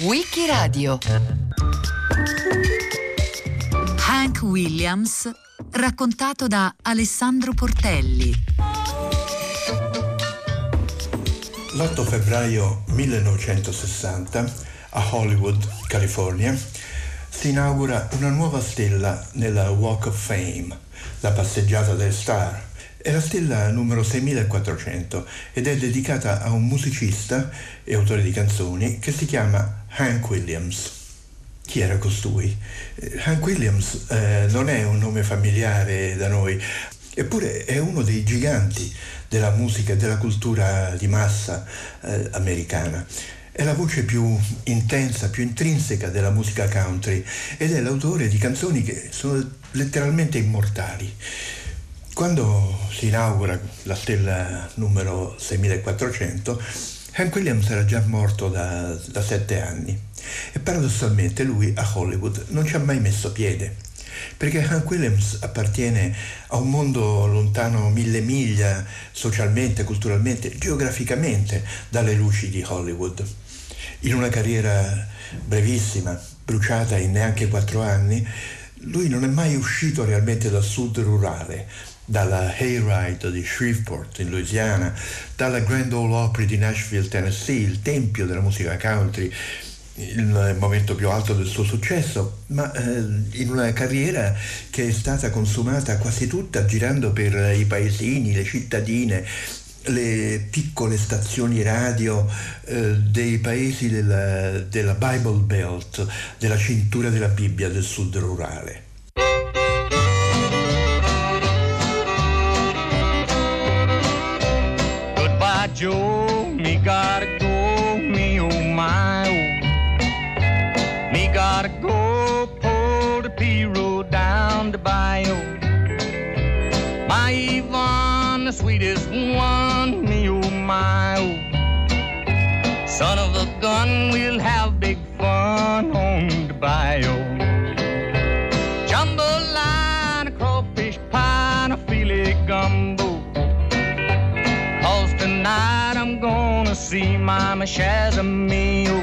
Wikiradio Hank Williams raccontato da Alessandro Portelli L'8 febbraio 1960 a Hollywood, California, si inaugura una nuova stella nella Walk of Fame, la passeggiata del star. È la stella numero 6400 ed è dedicata a un musicista e autore di canzoni che si chiama Hank Williams. Chi era costui? Eh, Hank Williams eh, non è un nome familiare da noi, eppure è uno dei giganti della musica e della cultura di massa eh, americana. È la voce più intensa, più intrinseca della musica country ed è l'autore di canzoni che sono letteralmente immortali. Quando si inaugura la stella numero 6400, Hank Williams era già morto da, da sette anni e paradossalmente lui a Hollywood non ci ha mai messo piede perché Hank Williams appartiene a un mondo lontano mille miglia socialmente, culturalmente, geograficamente dalle luci di Hollywood. In una carriera brevissima, bruciata in neanche quattro anni, lui non è mai uscito realmente dal sud rurale, dalla Hayride di Shreveport in Louisiana, dalla Grand Ole Opry di Nashville, Tennessee, il tempio della musica country, il momento più alto del suo successo, ma eh, in una carriera che è stata consumata quasi tutta girando per i paesini, le cittadine, le piccole stazioni radio eh, dei paesi della, della Bible Belt, della cintura della Bibbia del sud rurale. Joe, me gotta go, me oh my oh. Me gotta go, pull the P road down the bayou. My Yvonne, the sweetest one, me oh my oh. Son of a gun, we'll have big fun on the bayou. Mama Shazamio.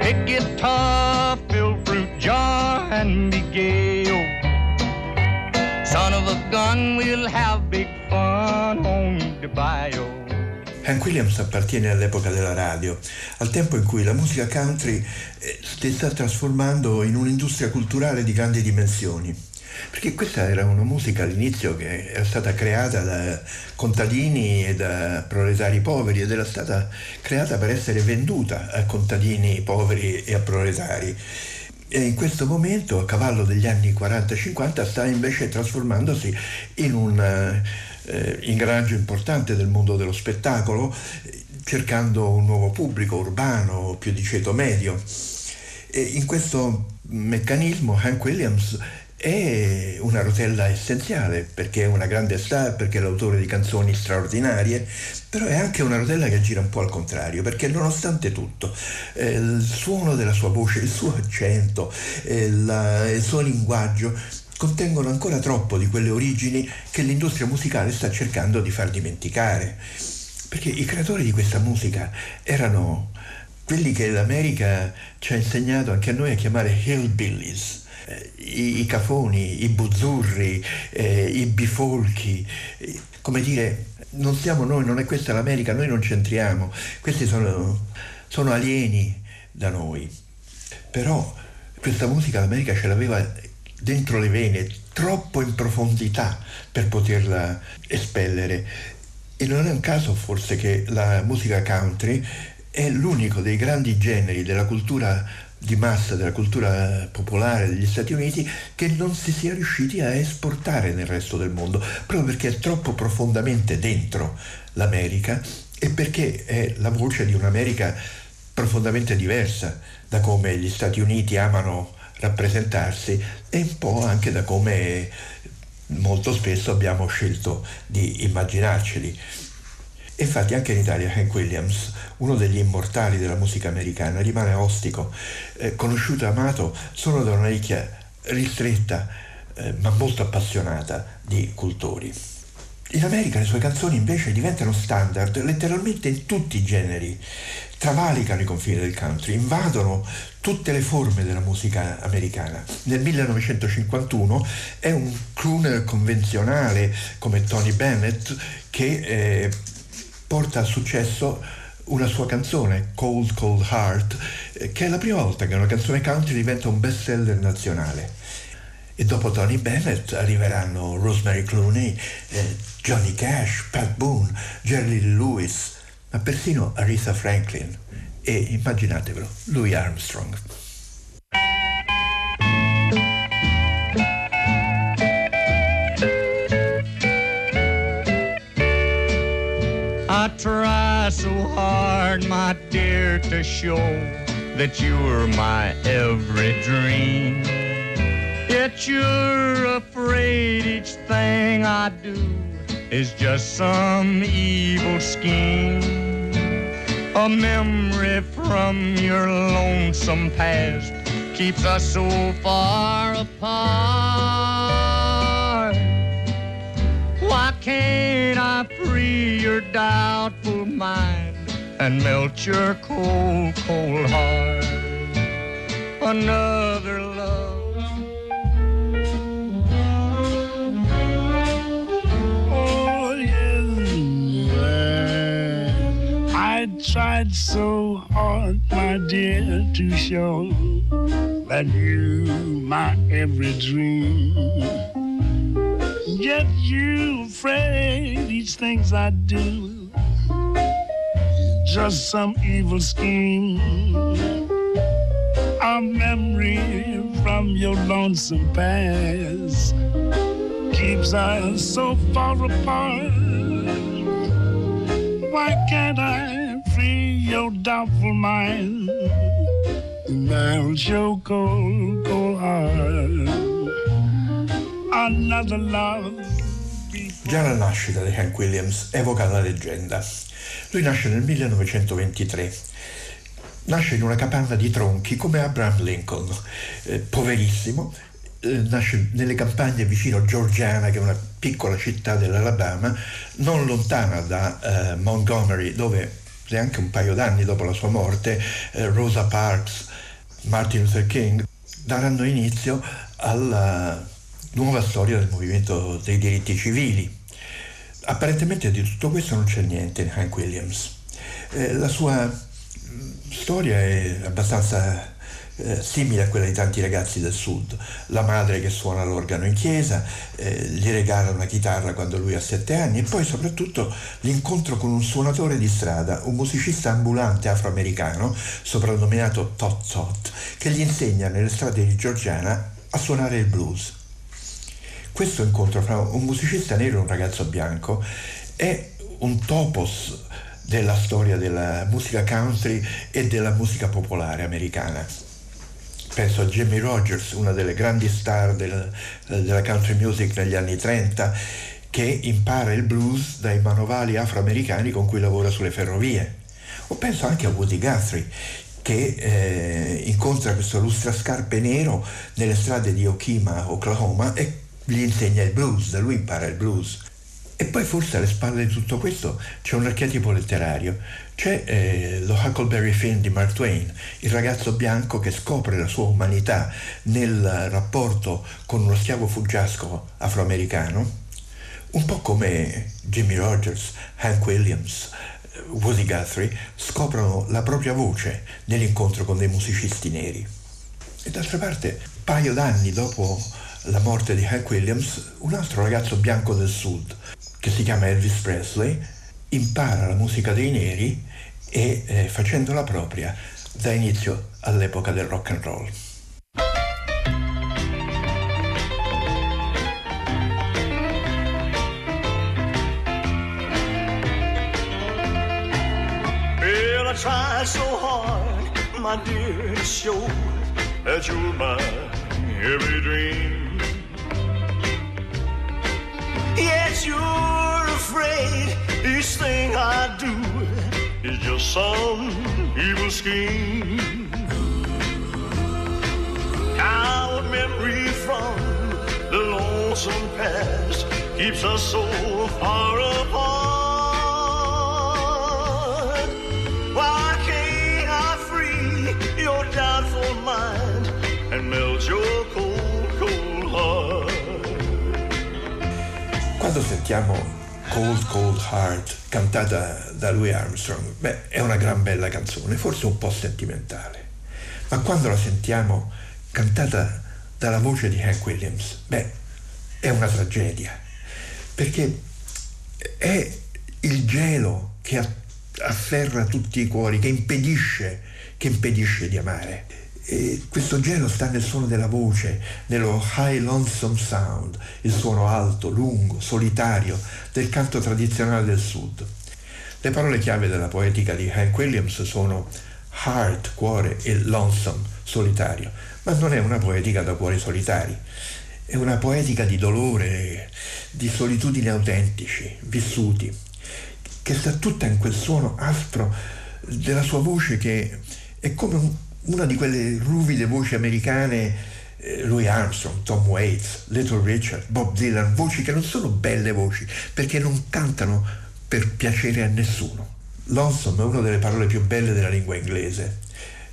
Pick guitar, fill fruit jar, and be gay. Son of a gun, we'll have big fun on the bayou. Hank Williams appartiene all'epoca della radio, al tempo in cui la musica country eh, si sta trasformando in un'industria culturale di grandi dimensioni. Perché questa era una musica all'inizio che era stata creata da contadini e da proletari poveri ed era stata creata per essere venduta a contadini poveri e a proletari. E in questo momento, a cavallo degli anni 40-50, sta invece trasformandosi in un eh, ingranaggio importante del mondo dello spettacolo, cercando un nuovo pubblico urbano, più di ceto medio. E in questo meccanismo Hank Williams è una rotella essenziale perché è una grande star, perché è l'autore di canzoni straordinarie, però è anche una rotella che gira un po' al contrario, perché nonostante tutto eh, il suono della sua voce, il suo accento, eh, la- il suo linguaggio contengono ancora troppo di quelle origini che l'industria musicale sta cercando di far dimenticare. Perché i creatori di questa musica erano quelli che l'America ci ha insegnato anche a noi a chiamare hillbillies, i, i cafoni, i buzzurri, eh, i bifolchi, come dire, non siamo noi, non è questa l'America, noi non c'entriamo, questi sono, sono alieni da noi. Però questa musica l'America ce l'aveva dentro le vene, troppo in profondità per poterla espellere. E non è un caso forse che la musica country è l'unico dei grandi generi della cultura di massa, della cultura popolare degli Stati Uniti che non si sia riusciti a esportare nel resto del mondo, proprio perché è troppo profondamente dentro l'America e perché è la voce di un'America profondamente diversa da come gli Stati Uniti amano rappresentarsi e un po' anche da come molto spesso abbiamo scelto di immaginarceli. Infatti anche in Italia Hank Williams, uno degli immortali della musica americana, rimane ostico, eh, conosciuto e amato solo da una nicchia ristretta eh, ma molto appassionata di cultori. In America le sue canzoni invece diventano standard letteralmente in tutti i generi, travalicano i confini del country, invadono tutte le forme della musica americana. Nel 1951 è un crooner convenzionale come Tony Bennett che eh, porta a successo una sua canzone, Cold Cold Heart, eh, che è la prima volta che una canzone country diventa un best seller nazionale. E dopo Tony Bennett arriveranno Rosemary Clooney, eh, Johnny Cash, Pat Boone, Jerry Lewis, ma persino Aretha Franklin e immaginatevelo, Louis Armstrong. I try so hard, my dear, to show that you're my every dream. Yet you're afraid each thing I do is just some evil scheme. A memory from your lonesome past keeps us so far apart. Why can't I your doubtful mind and melt your cold, cold heart? Another love Oh, yes. I tried so hard, my dear, to show that you my every dream. Yet you afraid each things I do just some evil scheme. A memory from your lonesome past keeps us so far apart. Why can't I free your doubtful mind? Melt your cold, cold heart. Già la nascita di Hank Williams evoca la leggenda. Lui nasce nel 1923. Nasce in una capanna di tronchi come Abraham Lincoln, eh, poverissimo, eh, nasce nelle campagne vicino Georgiana, che è una piccola città dell'Alabama, non lontana da eh, Montgomery, dove neanche un paio d'anni dopo la sua morte eh, Rosa Parks, Martin Luther King daranno inizio alla nuova storia del movimento dei diritti civili. Apparentemente di tutto questo non c'è niente in Hank Williams. Eh, la sua mh, storia è abbastanza eh, simile a quella di tanti ragazzi del sud. La madre che suona l'organo in chiesa, eh, gli regala una chitarra quando lui ha sette anni e poi soprattutto l'incontro con un suonatore di strada, un musicista ambulante afroamericano, soprannominato Tot Tot, che gli insegna nelle strade di Georgiana a suonare il blues. Questo incontro fra un musicista nero e un ragazzo bianco è un topos della storia della musica country e della musica popolare americana. Penso a Jimmy Rogers, una delle grandi star del, della country music negli anni 30, che impara il blues dai manovali afroamericani con cui lavora sulle ferrovie. O penso anche a Woody Guthrie, che eh, incontra questo lustrascarpe nero nelle strade di Okima, Oklahoma, e gli insegna il blues, da lui impara il blues. E poi forse alle spalle di tutto questo c'è un archetipo letterario, c'è eh, lo Huckleberry Finn di Mark Twain, il ragazzo bianco che scopre la sua umanità nel rapporto con uno schiavo fuggiasco afroamericano, un po' come Jimmy Rogers, Hank Williams, Woody Guthrie scoprono la propria voce nell'incontro con dei musicisti neri. E d'altra parte, un paio d'anni dopo la morte di Hank Williams, un altro ragazzo bianco del sud, che si chiama Elvis Presley, impara la musica dei neri e eh, facendola propria dà inizio all'epoca del rock and roll. Well, so hard, my dear, to show that you're my every dream. Yet you're afraid each thing I do is just some evil scheme. A memory from the lonesome past keeps us so far apart. Quando sentiamo Cold Cold Heart cantata da Louis Armstrong, beh, è una gran bella canzone, forse un po' sentimentale. Ma quando la sentiamo cantata dalla voce di Hank Williams, beh, è una tragedia, perché è il gelo che afferra tutti i cuori, che impedisce, che impedisce di amare. E questo gelo sta nel suono della voce, nello high lonesome sound, il suono alto, lungo, solitario del canto tradizionale del sud. Le parole chiave della poetica di Hank Williams sono heart, cuore e lonesome, solitario, ma non è una poetica da cuori solitari, è una poetica di dolore, di solitudine autentici, vissuti, che sta tutta in quel suono aspro della sua voce che è come un, una di quelle ruvide voci americane eh, Louis Armstrong, Tom Waits, Little Richard, Bob Dylan, voci che non sono belle voci perché non cantano per piacere a nessuno. Lonesome è una delle parole più belle della lingua inglese.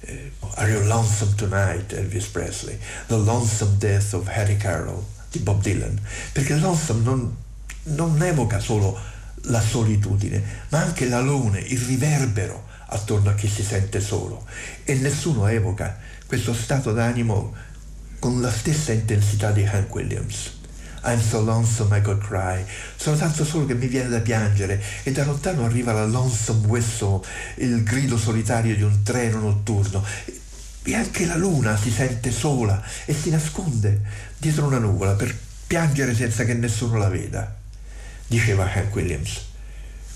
Eh, Are you lonesome tonight, Elvis Presley? The Lonesome Death of Harry Carroll di Bob Dylan. Perché lonesome non, non evoca solo la solitudine, ma anche l'alone, il riverbero attorno a chi si sente solo. E nessuno evoca questo stato d'animo con la stessa intensità di Hank Williams. I'm so lonesome I could cry. Sono tanto solo che mi viene da piangere e da lontano arriva la lonesome whistle, il grido solitario di un treno notturno. E anche la luna si sente sola e si nasconde dietro una nuvola per piangere senza che nessuno la veda. Diceva Hank Williams.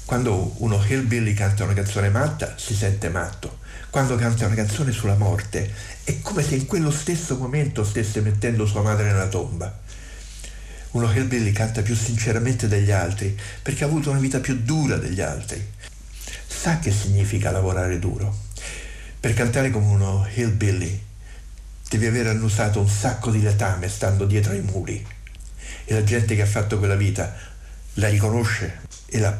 Quando uno hillbilly canta una canzone matta, si sente matto. Quando canta una canzone sulla morte, è come se in quello stesso momento stesse mettendo sua madre nella tomba. Uno hillbilly canta più sinceramente degli altri perché ha avuto una vita più dura degli altri. Sa che significa lavorare duro. Per cantare come uno hillbilly devi aver annusato un sacco di letame stando dietro ai muri e la gente che ha fatto quella vita la riconosce e la.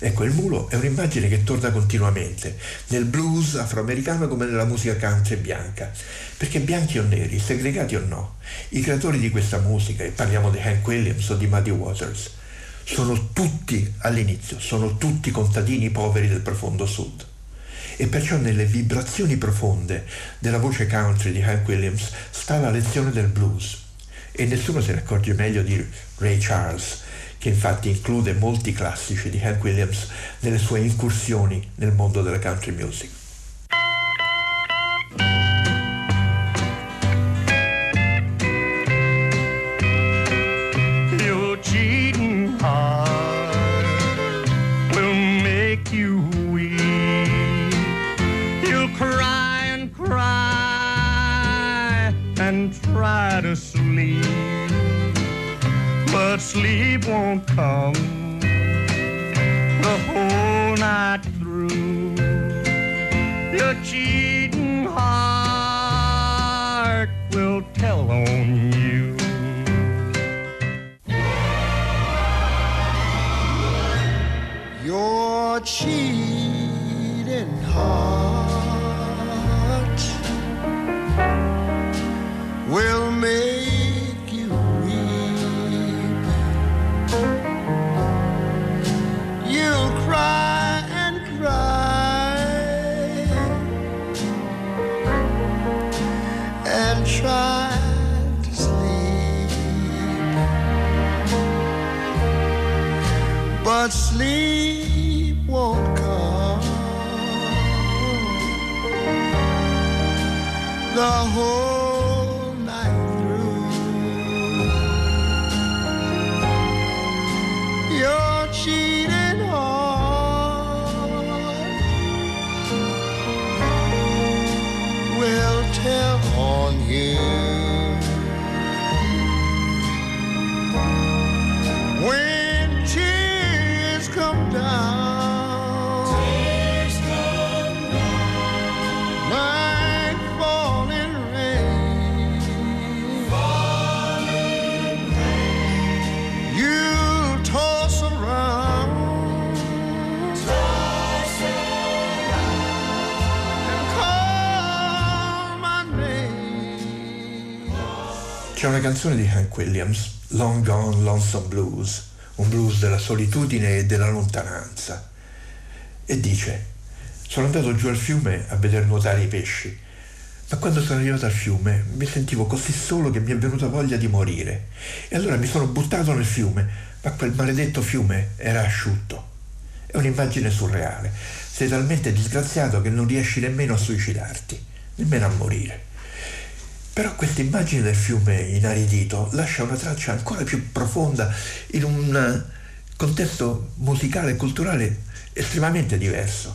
Ecco, il mulo è un'immagine che torna continuamente, nel blues afroamericano come nella musica country bianca, perché bianchi o neri, segregati o no, i creatori di questa musica, e parliamo di Hank Williams o di Muddy Waters, sono tutti all'inizio, sono tutti contadini poveri del profondo sud. E perciò nelle vibrazioni profonde della voce country di Hank Williams sta la lezione del blues. E nessuno se ne accorge meglio di Ray Charles, che infatti include molti classici di Hank Williams nelle sue incursioni nel mondo della country music. Una canzone di Hank Williams, Long Gone Lonesome Blues, un blues della solitudine e della lontananza. E dice, sono andato giù al fiume a vedere nuotare i pesci, ma quando sono arrivato al fiume mi sentivo così solo che mi è venuta voglia di morire. E allora mi sono buttato nel fiume, ma quel maledetto fiume era asciutto. È un'immagine surreale. Sei talmente disgraziato che non riesci nemmeno a suicidarti, nemmeno a morire. Però questa immagine del fiume inaridito lascia una traccia ancora più profonda in un eh, contesto musicale e culturale estremamente diverso,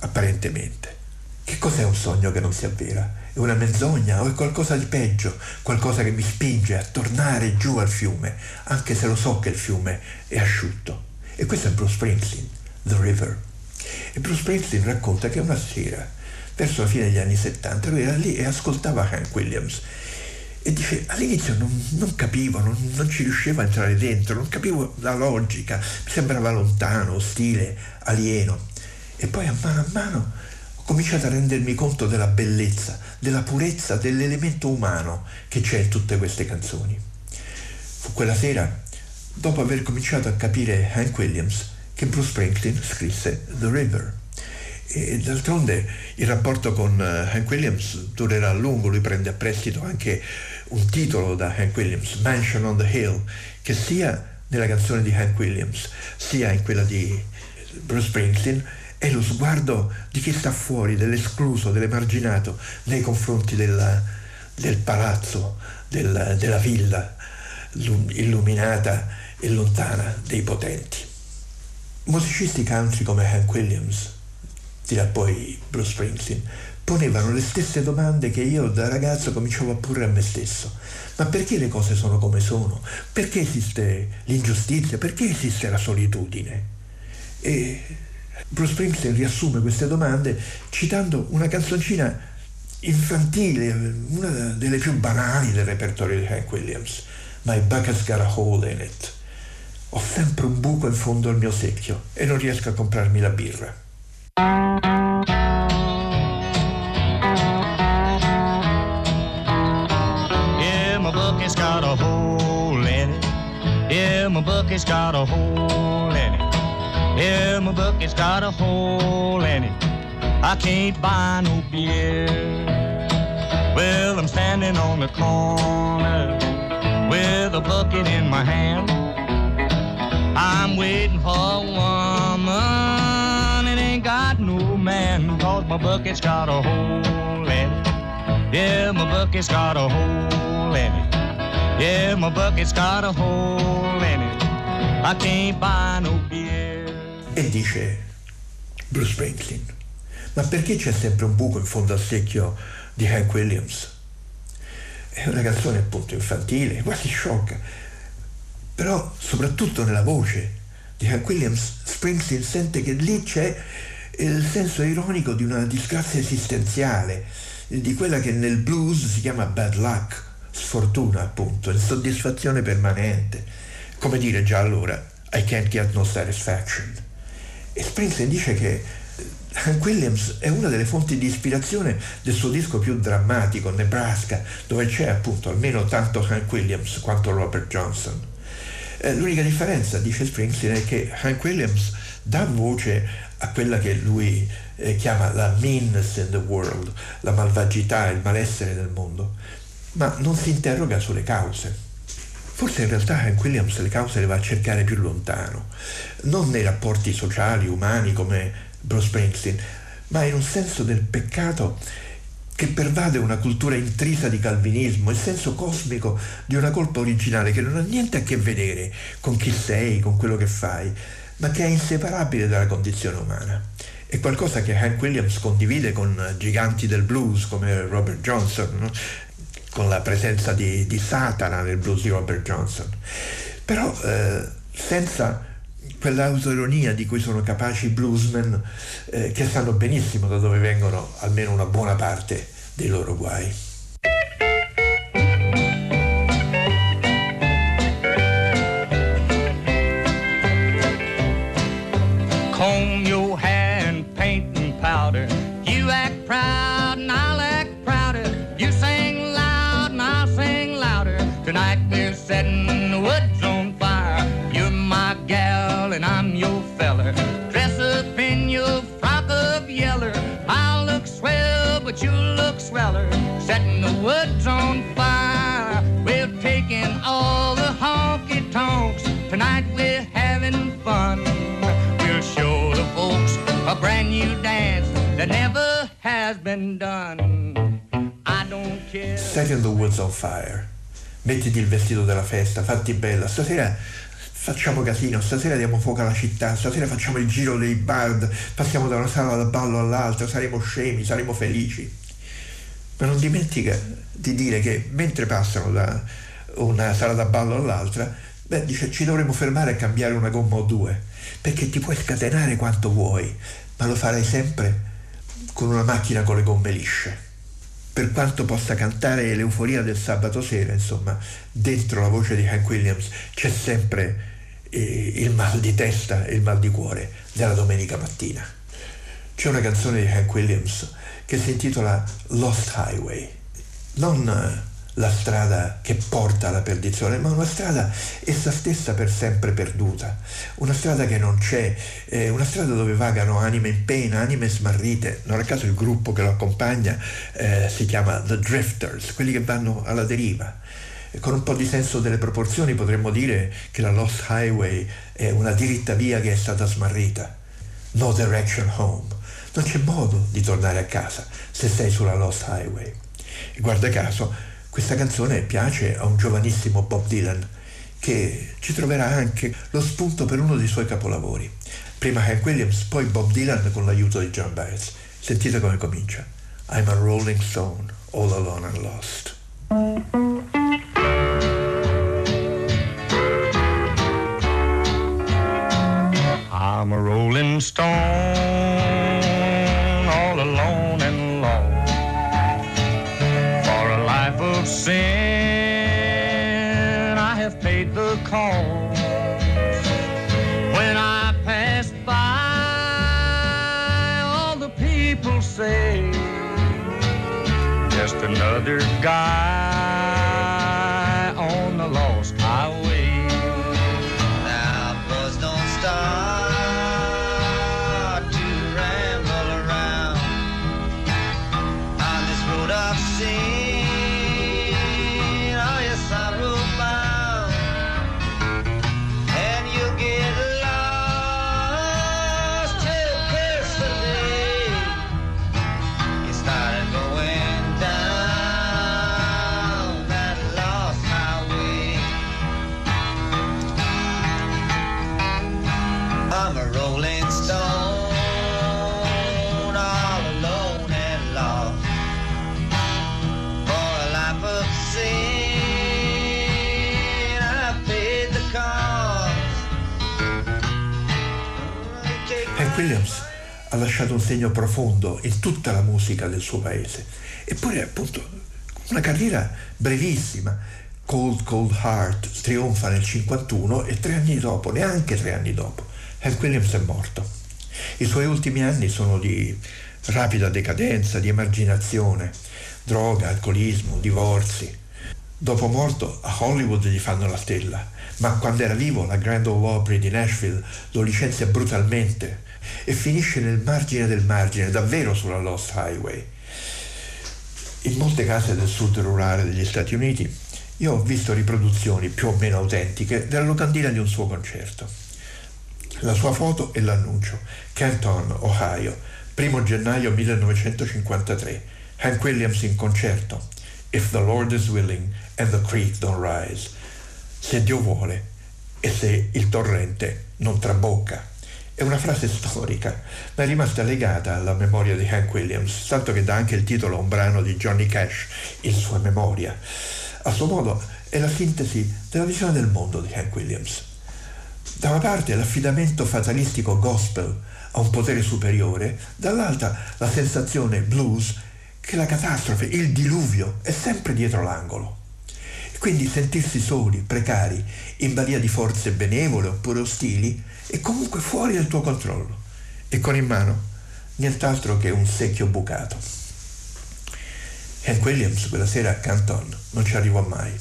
apparentemente. Che cos'è un sogno che non si avvera? È una menzogna o è qualcosa di peggio, qualcosa che mi spinge a tornare giù al fiume, anche se lo so che il fiume è asciutto. E questo è Bruce Springsteen, The River. E Bruce Springsteen racconta che una sera verso la fine degli anni 70, lui era lì e ascoltava Hank Williams e dice all'inizio non, non capivo, non, non, ci riuscivo a entrare dentro, non capivo la logica, mi sembrava lontano, ostile, alieno. E poi a mano a mano ho cominciato a rendermi conto della bellezza, della purezza, dell'elemento umano che c'è in tutte queste canzoni. Fu quella sera, dopo aver cominciato a capire Hank Williams, che Bruce Springsteen scrisse The River. E d'altronde il rapporto con eh, Hank Williams durerà a lungo, lui prende a prestito anche un titolo da Hank Williams, Mansion on the Hill, che sia nella canzone di Hank Williams, sia in quella di Bruce Springsteen, è lo sguardo di chi sta fuori, dell'escluso, dell'emarginato nei confronti della, del palazzo, del, della villa illuminata e lontana dei potenti. Musicisti country come Hank Williams, dirà poi Bruce Springsteen, ponevano le stesse domande che io da ragazzo cominciavo a porre a me stesso. Ma perché le cose sono come sono? Perché esiste l'ingiustizia? Perché esiste la solitudine? E Bruce Springsteen riassume queste domande citando una canzoncina infantile, una delle più banali del repertorio di Hank Williams, My bucket's got a hole in it. Ho sempre un buco in fondo al mio secchio e non riesco a comprarmi la birra. Yeah, my bucket's got a hole in it. Yeah, my bucket's got a hole in it. Yeah, my bucket's got a hole in it. I can't buy no beer. Well, I'm standing on the corner with a bucket in my hand. I'm waiting for a woman cause my bucket's got a hole in it. Yeah, my bucket's got a hole in it. Yeah, my bucket's got a hole in it. I can't buy no beer. E dice Bruce Springsteen, ma perché c'è sempre un buco in fondo al secchio di Hank Williams? È una canzone appunto infantile, quasi sciocca, però soprattutto nella voce di Hank Williams, Springsteen sente che lì c'è il senso ironico di una disgrazia esistenziale, di quella che nel blues si chiama bad luck, sfortuna appunto, insoddisfazione permanente. Come dire già allora, I can't get no satisfaction. E Springsteen dice che Hank Williams è una delle fonti di ispirazione del suo disco più drammatico, Nebraska, dove c'è appunto almeno tanto Hank Williams quanto Robert Johnson. Eh, l'unica differenza, dice Springsteen, è che Hank Williams dà voce a quella che lui eh, chiama la meanness in the world, la malvagità, il malessere del mondo, ma non si interroga sulle cause. Forse in realtà Hank Williams le cause le va a cercare più lontano, non nei rapporti sociali, umani come Bruce Springsteen, ma in un senso del peccato che pervade una cultura intrisa di calvinismo, il senso cosmico di una colpa originale che non ha niente a che vedere con chi sei, con quello che fai, ma che è inseparabile dalla condizione umana. È qualcosa che Hank Williams condivide con giganti del blues come Robert Johnson, no? con la presenza di, di, Satana nel blues di Robert Johnson. Però eh, senza quell'autoironia di cui sono capaci i bluesmen eh, che sanno benissimo da dove vengono almeno una buona parte dei loro guai. Heads on fire. We're taking all the honky tonks. Tonight we're having fun. We'll show the folks a brand new dance that never has been done. I don't care. Set in the Woods on Fire. Mettiti il vestito della festa, fatti bella. Stasera facciamo casino, stasera diamo fuoco alla città, stasera facciamo il giro dei bard, passiamo da una sala da ballo all'altra, saremo scemi, saremo felici. Ma non dimentica di dire che mentre passano da una sala da ballo all'altra, beh, dice ci dovremmo fermare a cambiare una gomma o due, perché ti puoi scatenare quanto vuoi, ma lo farai sempre con una macchina con le gomme lisce per quanto possa cantare l'euforia del sabato sera, insomma, dentro la voce di Hank Williams c'è sempre eh, il mal di testa e il mal di cuore della domenica mattina. C'è una canzone di Hank Williams che si intitola Lost Highway, non eh, la strada che porta alla perdizione, ma una strada essa stessa per sempre perduta, una strada che non c'è, eh, una strada dove vagano anime in pena, anime smarrite. Non a caso il gruppo che lo accompagna eh, si chiama The Drifters, quelli che vanno alla deriva. E con un po' di senso delle proporzioni potremmo dire che la Lost Highway è una diritta via che è stata smarrita. No direction home. Non c'è modo di tornare a casa se sei sulla Lost Highway. E guarda caso, questa canzone piace a un giovanissimo Bob Dylan che ci troverà anche lo spunto per uno dei suoi capolavori. Prima Hank Williams, poi Bob Dylan con l'aiuto di John Baez. Sentite come comincia. I'm a rolling stone, all alone and lost. Segno profondo in tutta la musica del suo paese, eppure appunto una carriera brevissima. Cold Cold Heart trionfa nel 51 e tre anni dopo, neanche tre anni dopo, Hank Williams è morto. I suoi ultimi anni sono di rapida decadenza, di emarginazione, droga, alcolismo, divorzi. Dopo morto a Hollywood gli fanno la stella, ma quando era vivo la Grand Ole Opry di Nashville lo licenzia brutalmente e finisce nel margine del margine, davvero sulla Lost Highway. In molte case del sud rurale degli Stati Uniti io ho visto riproduzioni più o meno autentiche della locandina di un suo concerto. La sua foto e l'annuncio. Canton, Ohio, 1 gennaio 1953. Hank Williams in concerto. If the Lord is willing and the creek don't rise. Se Dio vuole e se il torrente non trabocca. È una frase storica, ma è rimasta legata alla memoria di Hank Williams, tanto che dà anche il titolo a un brano di Johnny Cash in sua memoria. A suo modo è la sintesi della visione del mondo di Hank Williams. Da una parte l'affidamento fatalistico gospel a un potere superiore, dall'altra la sensazione blues che la catastrofe, il diluvio è sempre dietro l'angolo. Quindi sentirsi soli, precari, in balia di forze benevole oppure ostili, è comunque fuori dal tuo controllo e con in mano nient'altro che un secchio bucato. Hank Williams quella sera a Canton non ci arrivò mai.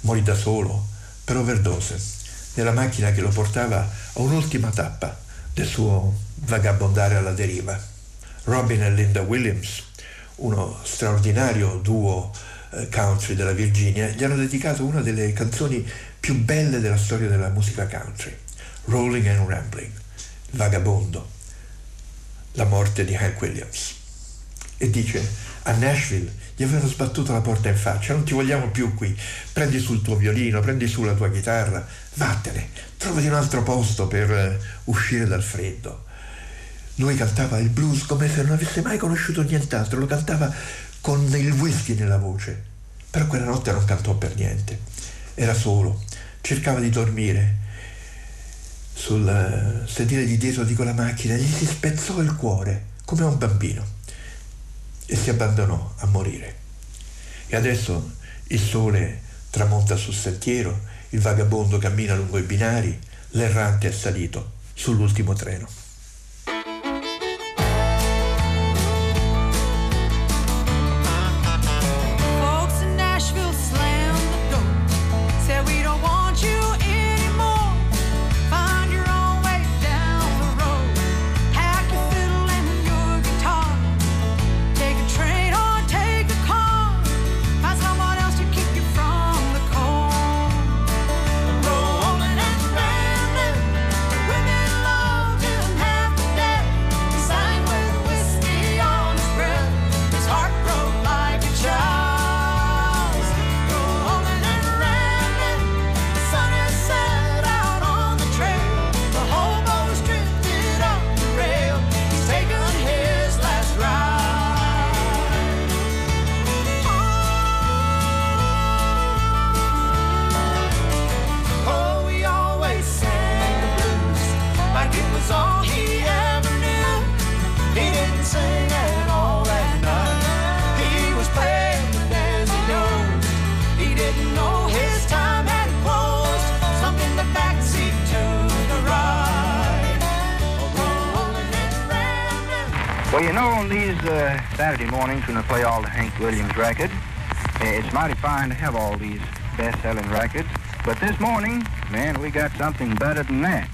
Morì da solo per overdose nella macchina che lo portava a un'ultima tappa del suo vagabondare alla deriva. Robin e Linda Williams, uno straordinario duo country della Virginia, gli hanno dedicato una delle canzoni più belle della storia della musica country, Rolling and Rambling, vagabondo, la morte di Hank Williams. E dice, a Nashville gli avevano sbattuto la porta in faccia, non ti vogliamo più qui, prendi sul tuo violino, prendi su la tua chitarra, vattene, trovati un altro posto per eh, uscire dal freddo. Lui cantava il blues come se non avesse mai conosciuto nient'altro, lo cantava con il whisky nella voce, però quella notte non cantò per niente, era solo, cercava di dormire. Sul eh, sedile di dietro di quella macchina gli si spezzò il cuore come a un bambino e si abbandonò a morire. E adesso il sole tramonta sul sentiero, il vagabondo cammina lungo i binari, l'errante è salito sull'ultimo treno. Hank Williams records, eh, it's mighty fine to have all these best-selling records. But this morning, man, we got something better than that.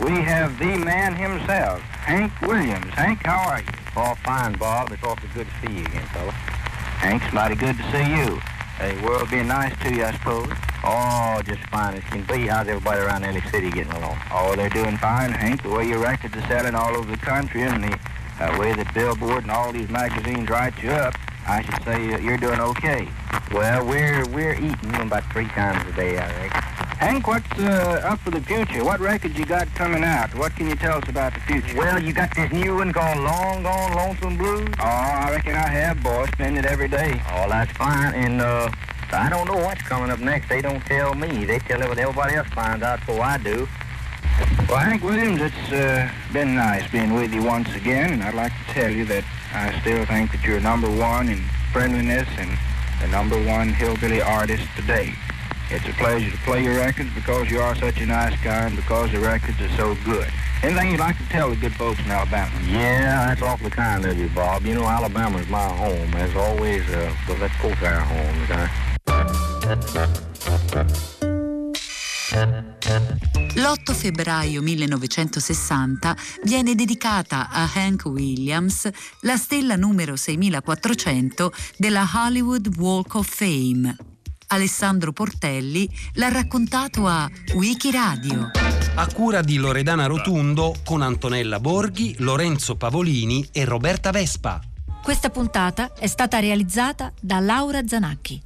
We have the man himself, Hank Williams. Hank, how are you? Oh, fine, Bob. It's awfully good to see you again, fella. Hank's mighty good to see you. Hey, world being nice to you, I suppose. Oh, just fine as can be. How's everybody around Atlantic City getting along? Oh, they're doing fine, Hank. The way your records are selling all over the country and the uh, way that Billboard and all these magazines write you up, I should say uh, you're doing okay. Well, we're we're eating about three times a day, I reckon. Hank, what's uh, up for the future? What records you got coming out? What can you tell us about the future? Well, you got this new one called Long Gone Lonesome Blues? Oh, I reckon I have, boy. Spend it every day. Oh, that's fine. And uh, I don't know what's coming up next. They don't tell me. They tell everybody else finds out before I do. Well, Hank Williams, it's uh, been nice being with you once again, and I'd like to tell you that I still think that you're number one in friendliness and the number one hillbilly artist today. It's a pleasure to play your records because you are such a nice guy and because the records are so good. Anything you'd like to tell the good folks in Alabama? Yeah, that's awfully kind of you, Bob. You know, Alabama's my home, as always. Uh, well, that's both our homes, huh? L'8 febbraio 1960 viene dedicata a Hank Williams la stella numero 6400 della Hollywood Walk of Fame. Alessandro Portelli l'ha raccontato a Wikiradio. A cura di Loredana Rotundo con Antonella Borghi, Lorenzo Pavolini e Roberta Vespa. Questa puntata è stata realizzata da Laura Zanacchi.